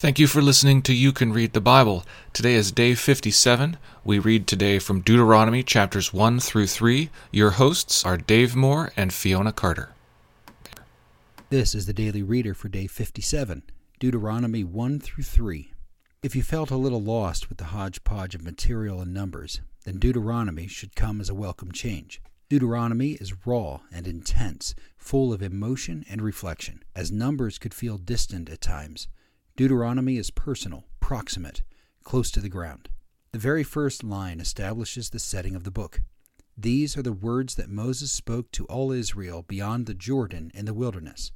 Thank you for listening to You Can Read the Bible. Today is day 57. We read today from Deuteronomy chapters 1 through 3. Your hosts are Dave Moore and Fiona Carter. This is the Daily Reader for day 57, Deuteronomy 1 through 3. If you felt a little lost with the hodgepodge of material and numbers, then Deuteronomy should come as a welcome change. Deuteronomy is raw and intense, full of emotion and reflection, as numbers could feel distant at times. Deuteronomy is personal, proximate, close to the ground. The very first line establishes the setting of the book. These are the words that Moses spoke to all Israel beyond the Jordan in the wilderness.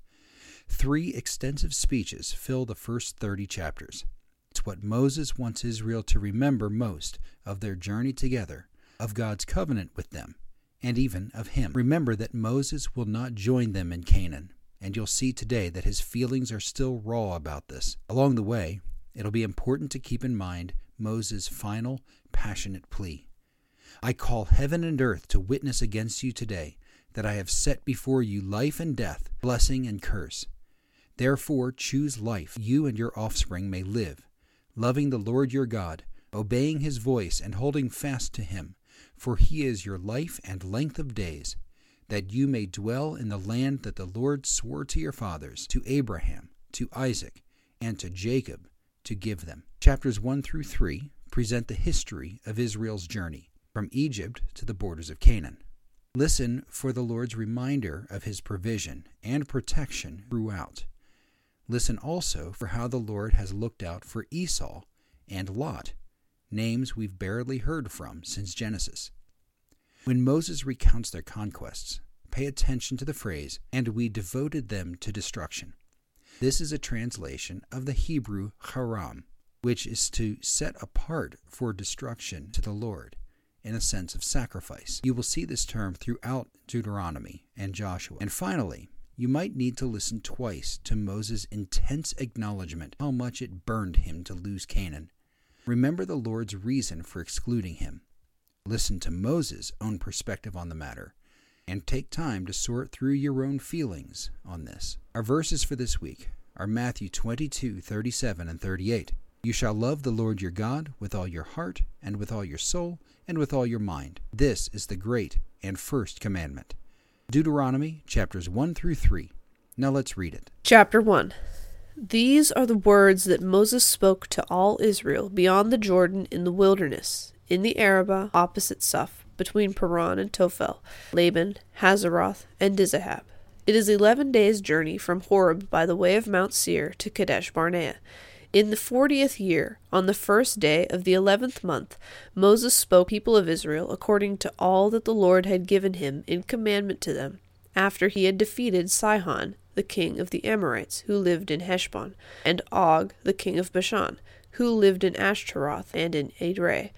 Three extensive speeches fill the first 30 chapters. It's what Moses wants Israel to remember most of their journey together, of God's covenant with them, and even of Him. Remember that Moses will not join them in Canaan, and you'll see today that his feelings are still raw about this. Along the way, it'll be important to keep in mind Moses' final, passionate plea I call heaven and earth to witness against you today that I have set before you life and death, blessing and curse. Therefore, choose life, you and your offspring may live, loving the Lord your God, obeying his voice, and holding fast to him, for he is your life and length of days that you may dwell in the land that the Lord swore to your fathers, to Abraham, to Isaac, and to Jacob, to give them. Chapters 1 through 3 present the history of Israel's journey from Egypt to the borders of Canaan. Listen for the Lord's reminder of his provision and protection throughout. Listen also for how the Lord has looked out for Esau and Lot, names we've barely heard from since Genesis. When Moses recounts their conquests, pay attention to the phrase, and we devoted them to destruction. This is a translation of the Hebrew haram, which is to set apart for destruction to the Lord, in a sense of sacrifice. You will see this term throughout Deuteronomy and Joshua. And finally, you might need to listen twice to Moses' intense acknowledgement how much it burned him to lose Canaan. Remember the Lord's reason for excluding him Listen to Moses' own perspective on the matter and take time to sort through your own feelings on this. Our verses for this week are Matthew 22, 37, and 38. You shall love the Lord your God with all your heart, and with all your soul, and with all your mind. This is the great and first commandment. Deuteronomy chapters 1 through 3. Now let's read it. Chapter 1 These are the words that Moses spoke to all Israel beyond the Jordan in the wilderness in the Arabah opposite Suph, between Paran and Tophel, Laban, Hazeroth, and Dizahab. It is eleven days' journey from Horeb by the way of Mount Seir to Kadesh Barnea. In the fortieth year, on the first day of the eleventh month, Moses spoke people of Israel according to all that the Lord had given him in commandment to them, after he had defeated Sihon, the king of the Amorites, who lived in Heshbon, and Og, the king of Bashan, who lived in Ashtaroth and in Edrei.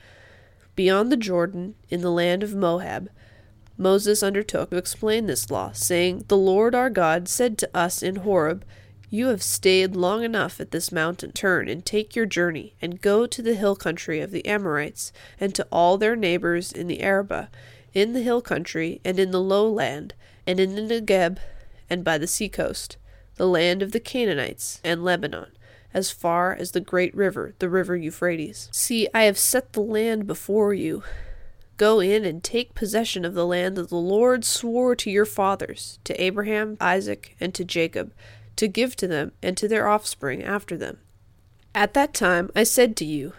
Beyond the Jordan, in the land of Moab, Moses undertook to explain this law, saying, The Lord our God said to us in Horeb, You have stayed long enough at this mountain. Turn and take your journey, and go to the hill country of the Amorites, and to all their neighbors in the Arabah, in the hill country, and in the lowland, and in the Negeb, and by the sea coast, the land of the Canaanites, and Lebanon as far as the great river, the river Euphrates. See, I have set the land before you. Go in and take possession of the land that the Lord swore to your fathers, to Abraham, Isaac, and to Jacob, to give to them and to their offspring after them. At that time I said to you,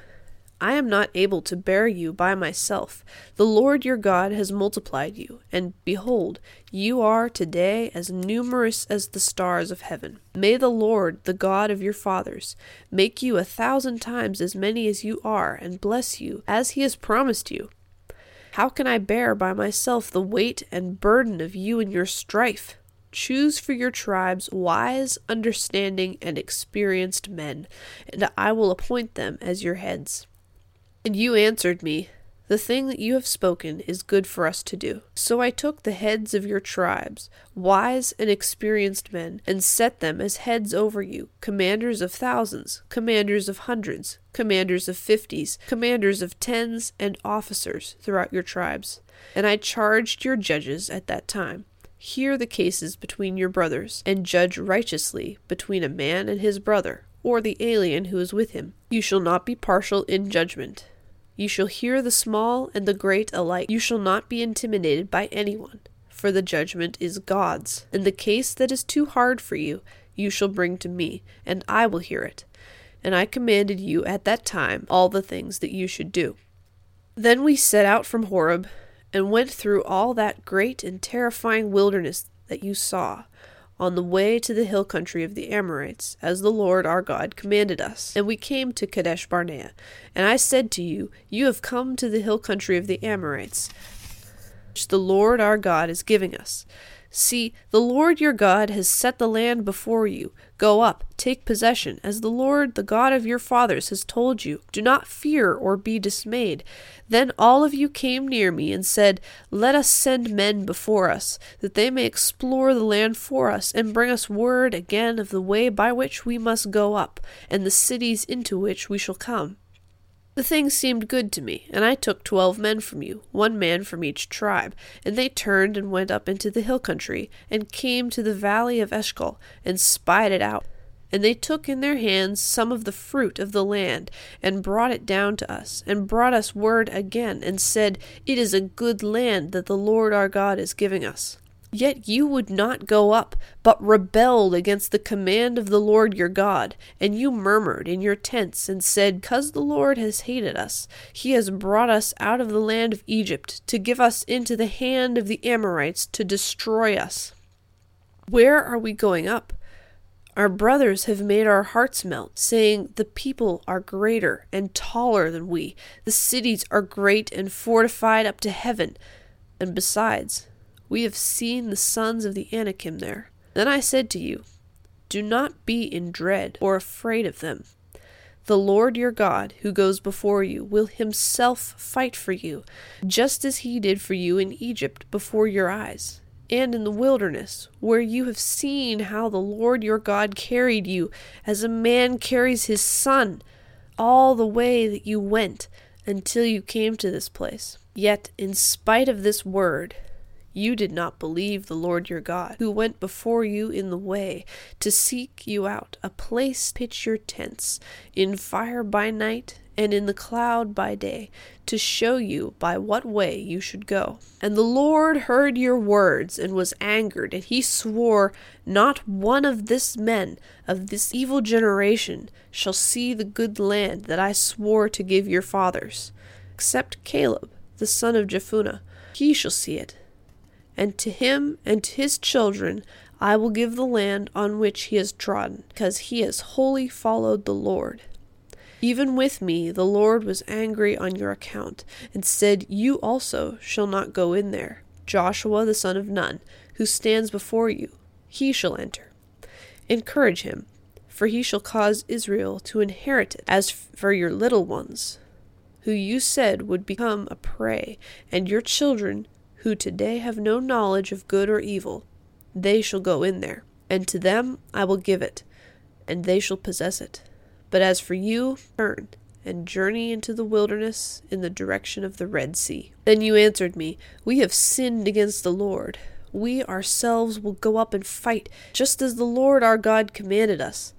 I am not able to bear you by myself. The Lord your God has multiplied you, and behold, you are today as numerous as the stars of heaven. May the Lord, the God of your fathers, make you a thousand times as many as you are, and bless you, as he has promised you. How can I bear by myself the weight and burden of you and your strife? Choose for your tribes wise, understanding, and experienced men, and I will appoint them as your heads. And you answered me, The thing that you have spoken is good for us to do. So I took the heads of your tribes, wise and experienced men, and set them as heads over you, commanders of thousands, commanders of hundreds, commanders of fifties, commanders of tens, and officers throughout your tribes. And I charged your judges at that time. Hear the cases between your brothers, and judge righteously between a man and his brother or the alien who is with him. You shall not be partial in judgment. You shall hear the small and the great alike. You shall not be intimidated by anyone, for the judgment is God's. And the case that is too hard for you, you shall bring to me, and I will hear it. And I commanded you at that time all the things that you should do. Then we set out from Horeb, and went through all that great and terrifying wilderness that you saw, on the way to the hill country of the Amorites, as the Lord our God commanded us. And we came to Kadesh Barnea. And I said to you, You have come to the hill country of the Amorites, which the Lord our God is giving us. See, the Lord your God has set the land before you. Go up, take possession, as the Lord, the God of your fathers, has told you. Do not fear or be dismayed. Then all of you came near me and said, Let us send men before us, that they may explore the land for us, and bring us word again of the way by which we must go up, and the cities into which we shall come. The thing seemed good to me, and I took twelve men from you, one man from each tribe, and they turned and went up into the hill country, and came to the valley of Eshcol, and spied it out. And they took in their hands some of the fruit of the land, and brought it down to us, and brought us word again, and said, It is a good land that the Lord our God is giving us. Yet you would not go up, but rebelled against the command of the Lord your God, and you murmured in your tents, and said, Because the Lord has hated us, he has brought us out of the land of Egypt, to give us into the hand of the Amorites, to destroy us. Where are we going up? Our brothers have made our hearts melt, saying, The people are greater and taller than we, the cities are great and fortified up to heaven, and besides, we have seen the sons of the Anakim there. Then I said to you, Do not be in dread or afraid of them. The Lord your God, who goes before you, will himself fight for you, just as he did for you in Egypt before your eyes, and in the wilderness, where you have seen how the Lord your God carried you, as a man carries his son, all the way that you went until you came to this place. Yet, in spite of this word, you did not believe the Lord your God, who went before you in the way to seek you out, a place pitch your tents, in fire by night and in the cloud by day, to show you by what way you should go. And the Lord heard your words and was angered, and he swore, Not one of this men of this evil generation shall see the good land that I swore to give your fathers, except Caleb, the son of Jephunneh. He shall see it and to him and to his children I will give the land on which he has trodden, because he has wholly followed the Lord. Even with me the Lord was angry on your account, and said, You also shall not go in there. Joshua the son of Nun, who stands before you, he shall enter. Encourage him, for he shall cause Israel to inherit it. As for your little ones, who you said would become a prey, and your children who today have no knowledge of good or evil, they shall go in there, and to them I will give it, and they shall possess it. But as for you, turn and journey into the wilderness in the direction of the Red Sea. Then you answered me, We have sinned against the Lord. We ourselves will go up and fight, just as the Lord our God commanded us.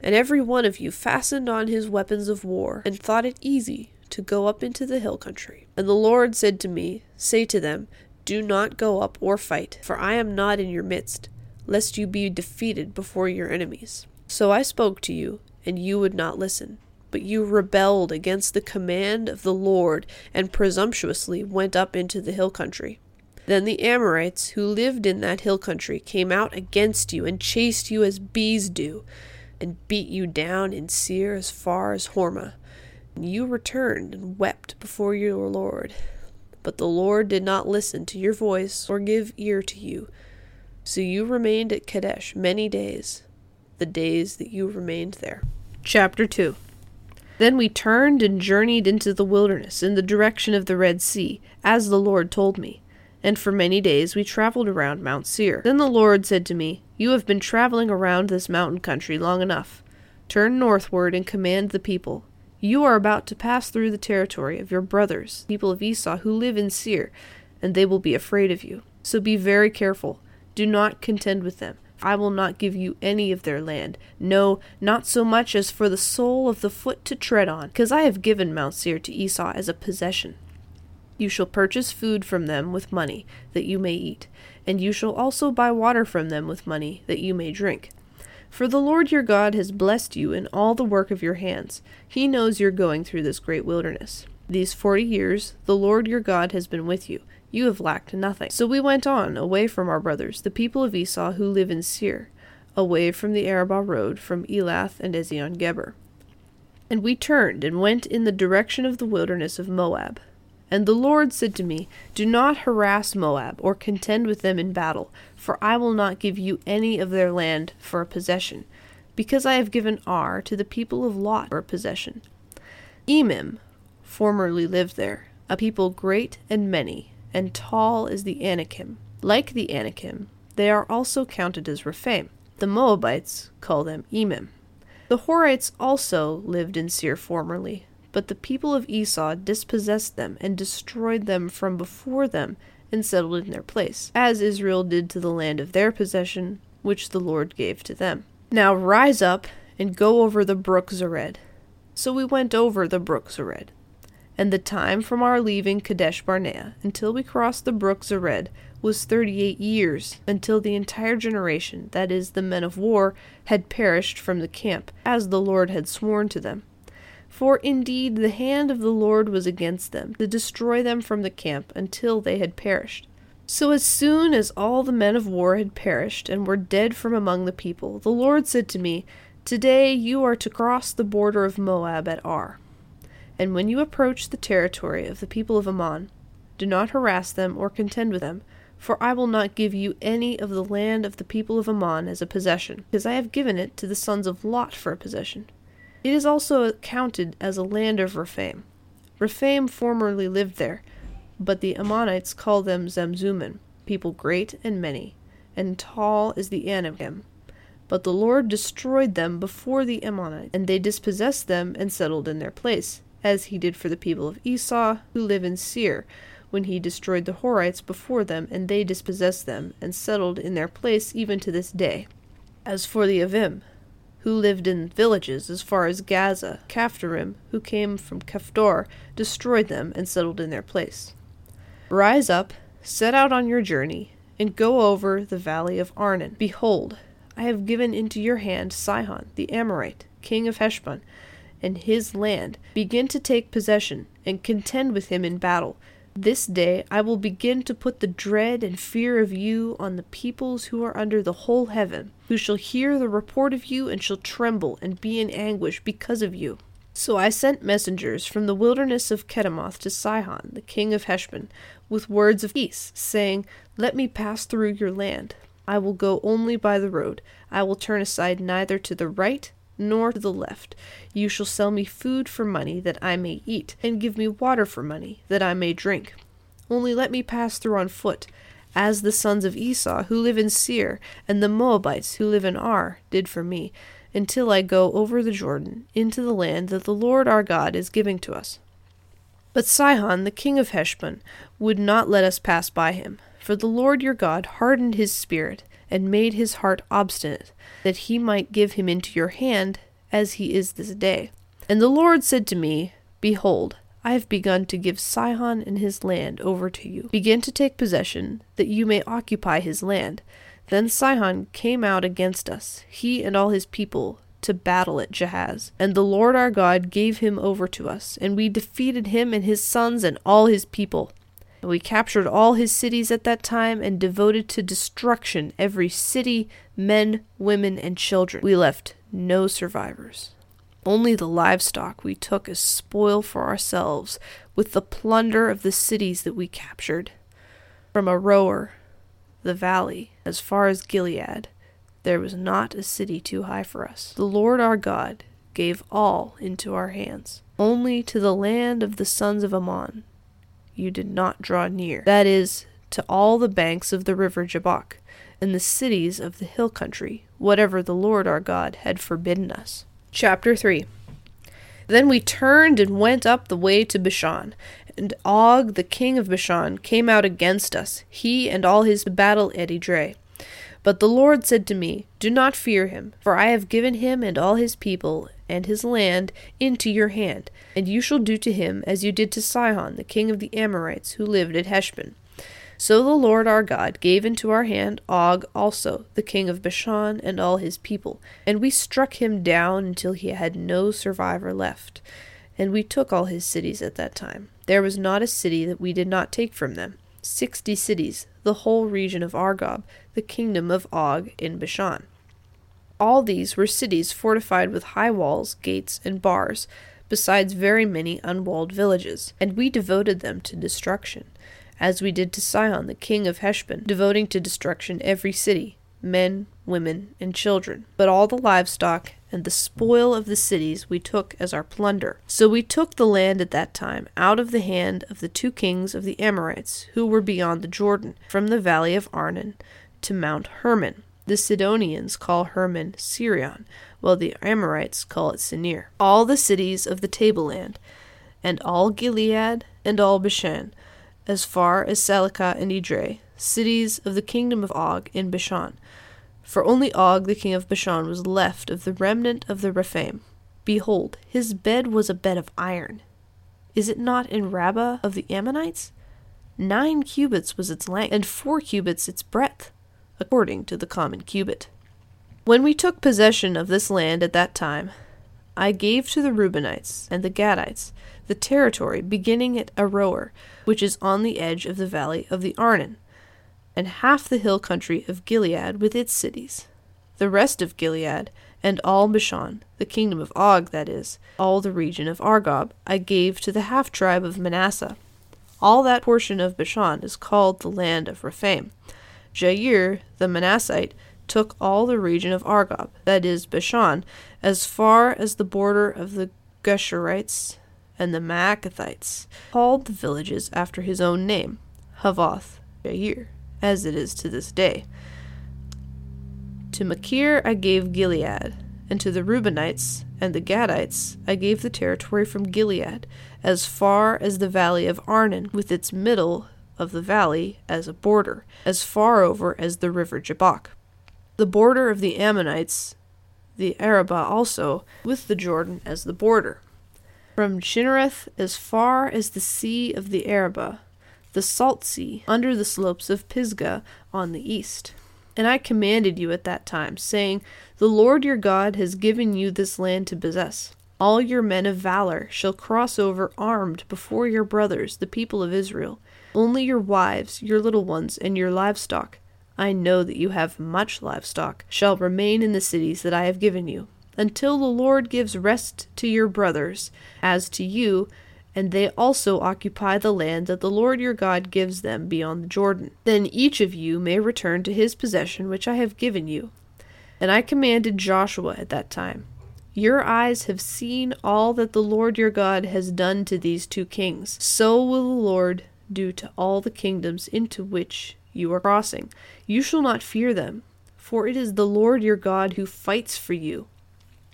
And every one of you fastened on his weapons of war, and thought it easy to go up into the hill country. And the Lord said to me, Say to them, Do not go up or fight, for I am not in your midst, lest you be defeated before your enemies. So I spoke to you, and you would not listen. But you rebelled against the command of the Lord, and presumptuously went up into the hill country. Then the Amorites, who lived in that hill country, came out against you, and chased you as bees do, and beat you down in Seir as far as Hormah. You returned and wept before your Lord. But the Lord did not listen to your voice or give ear to you. So you remained at Kadesh many days, the days that you remained there. Chapter 2 Then we turned and journeyed into the wilderness in the direction of the Red Sea, as the Lord told me. And for many days we traveled around Mount Seir. Then the Lord said to me, You have been traveling around this mountain country long enough. Turn northward and command the people you are about to pass through the territory of your brothers, people of Esau, who live in Seir, and they will be afraid of you. So be very careful. Do not contend with them, I will not give you any of their land, no, not so much as for the sole of the foot to tread on, because I have given Mount Seir to Esau as a possession. You shall purchase food from them with money, that you may eat, and you shall also buy water from them with money, that you may drink. For the Lord your God has blessed you in all the work of your hands. He knows you're going through this great wilderness. These forty years the Lord your God has been with you. You have lacked nothing. So we went on, away from our brothers, the people of Esau who live in Seir, away from the Arabah road, from Elath and Ezion Geber. And we turned and went in the direction of the wilderness of Moab. And the Lord said to me, Do not harass Moab, or contend with them in battle, for I will not give you any of their land for a possession, because I have given Ar to the people of Lot for a possession. Emim formerly lived there, a people great and many, and tall as the Anakim. Like the Anakim, they are also counted as Rephaim. The Moabites call them Emim. The Horites also lived in Seir formerly, but the people of Esau dispossessed them and destroyed them from before them and settled in their place, as Israel did to the land of their possession, which the Lord gave to them. Now rise up and go over the brook Zered. So we went over the brook Zered. And the time from our leaving Kadesh Barnea until we crossed the brook Zered was thirty eight years, until the entire generation, that is, the men of war, had perished from the camp, as the Lord had sworn to them. For indeed the hand of the Lord was against them, to destroy them from the camp until they had perished. So as soon as all the men of war had perished and were dead from among the people, the Lord said to me, Today you are to cross the border of Moab at Ar. And when you approach the territory of the people of Ammon, do not harass them or contend with them, for I will not give you any of the land of the people of Ammon as a possession, because I have given it to the sons of Lot for a possession. It is also counted as a land of Rephaim. Rephaim formerly lived there, but the Ammonites call them Zamzummim, people great and many, and tall as the Anakim. But the Lord destroyed them before the Ammonites, and they dispossessed them and settled in their place, as he did for the people of Esau, who live in Seir, when he destroyed the Horites before them, and they dispossessed them, and settled in their place even to this day. As for the Avim, who lived in villages as far as Gaza. Caphtorim, who came from Caphtor, destroyed them and settled in their place. Rise up, set out on your journey, and go over the valley of Arnon. Behold, I have given into your hand Sihon the Amorite, king of Heshbon, and his land. Begin to take possession, and contend with him in battle, this day I will begin to put the dread and fear of you on the peoples who are under the whole heaven, who shall hear the report of you and shall tremble and be in anguish because of you. So I sent messengers from the wilderness of Kedemoth to Sihon, the king of Heshbon, with words of peace, saying, Let me pass through your land. I will go only by the road. I will turn aside neither to the right nor to the left. You shall sell me food for money that I may eat, and give me water for money that I may drink. Only let me pass through on foot, as the sons of Esau who live in Seir, and the Moabites who live in Ar, did for me, until I go over the Jordan into the land that the Lord our God is giving to us. But Sihon, the king of Heshbon, would not let us pass by him, for the Lord your God hardened his spirit and made his heart obstinate, that he might give him into your hand, as he is this day. And the Lord said to me, Behold, I have begun to give Sihon and his land over to you. Begin to take possession, that you may occupy his land. Then Sihon came out against us, he and all his people, to battle at Jahaz. And the Lord our God gave him over to us, and we defeated him and his sons and all his people. And we captured all his cities at that time and devoted to destruction every city, men, women, and children. We left no survivors. Only the livestock we took as spoil for ourselves, with the plunder of the cities that we captured. From Aroer, the valley, as far as Gilead, there was not a city too high for us. The Lord our God gave all into our hands. Only to the land of the sons of Ammon you did not draw near, that is, to all the banks of the river Jabbok, and the cities of the hill country, whatever the Lord our God had forbidden us. Chapter 3 Then we turned and went up the way to Bashan, and Og the king of Bashan came out against us, he and all his battle at Edrei. But the Lord said to me, Do not fear him, for I have given him and all his people and his land into your hand, and you shall do to him as you did to Sihon, the king of the Amorites, who lived at Heshbon. So the Lord our God gave into our hand Og also, the king of Bashan, and all his people, and we struck him down until he had no survivor left. And we took all his cities at that time. There was not a city that we did not take from them. Sixty cities, the whole region of Argob, the kingdom of Og in Bashan. All these were cities fortified with high walls, gates, and bars, besides very many unwalled villages, and we devoted them to destruction, as we did to Sihon the king of Heshbon, devoting to destruction every city, men, women, and children, but all the livestock and the spoil of the cities we took as our plunder. So we took the land at that time out of the hand of the two kings of the Amorites, who were beyond the Jordan, from the valley of Arnon to Mount Hermon. The Sidonians call Hermon Sirion, while the Amorites call it Sinir. All the cities of the tableland, and all Gilead, and all Bashan, as far as Salecah and Edrei, cities of the kingdom of Og in Bashan. For only Og the king of Bashan was left of the remnant of the Rephaim. Behold, his bed was a bed of iron. Is it not in Rabbah of the Ammonites? Nine cubits was its length, and four cubits its breadth, according to the common cubit. When we took possession of this land at that time, I gave to the Reubenites and the Gadites the territory beginning at Aroer, which is on the edge of the valley of the Arnon, and half the hill country of Gilead with its cities. The rest of Gilead, and all Bashan, the kingdom of Og, that is, all the region of Argob, I gave to the half tribe of Manasseh. All that portion of Bashan is called the land of Rephaim. Jair, the Manassite, took all the region of Argob, that is, Bashan, as far as the border of the Geshurites and the Maacathites, called the villages after his own name, Havoth Jair as it is to this day. To Machir I gave Gilead, and to the Reubenites and the Gadites I gave the territory from Gilead, as far as the valley of Arnon, with its middle of the valley as a border, as far over as the river Jabbok. The border of the Ammonites, the Arabah also, with the Jordan as the border. From Chinnereth as far as the sea of the Arabah, the salt sea, under the slopes of Pisgah on the east. And I commanded you at that time, saying, The Lord your God has given you this land to possess. All your men of valor shall cross over armed before your brothers, the people of Israel. Only your wives, your little ones, and your livestock I know that you have much livestock shall remain in the cities that I have given you, until the Lord gives rest to your brothers, as to you, and they also occupy the land that the Lord your God gives them beyond the Jordan. Then each of you may return to his possession which I have given you. And I commanded Joshua at that time, Your eyes have seen all that the Lord your God has done to these two kings. So will the Lord do to all the kingdoms into which you are crossing. You shall not fear them, for it is the Lord your God who fights for you.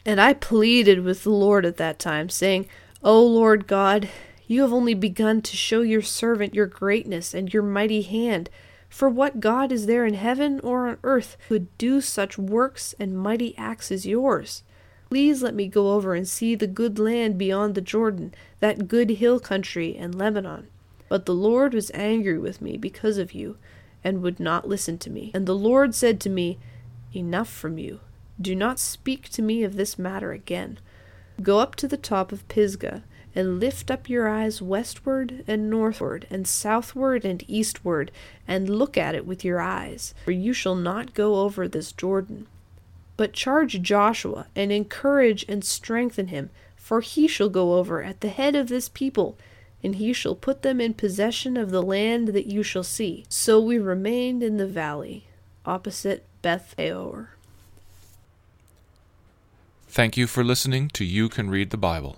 And I pleaded with the Lord at that time, saying, O Lord God, you have only begun to show your servant your greatness and your mighty hand. For what God is there in heaven or on earth who would do such works and mighty acts as yours? Please let me go over and see the good land beyond the Jordan, that good hill country and Lebanon. But the Lord was angry with me because of you, and would not listen to me. And the Lord said to me, Enough from you. Do not speak to me of this matter again. Go up to the top of Pisgah, and lift up your eyes westward and northward, and southward and eastward, and look at it with your eyes, for you shall not go over this Jordan. But charge Joshua, and encourage and strengthen him, for he shall go over at the head of this people, and he shall put them in possession of the land that you shall see. So we remained in the valley, opposite Beth Peor. Thank you for listening to You Can Read the Bible.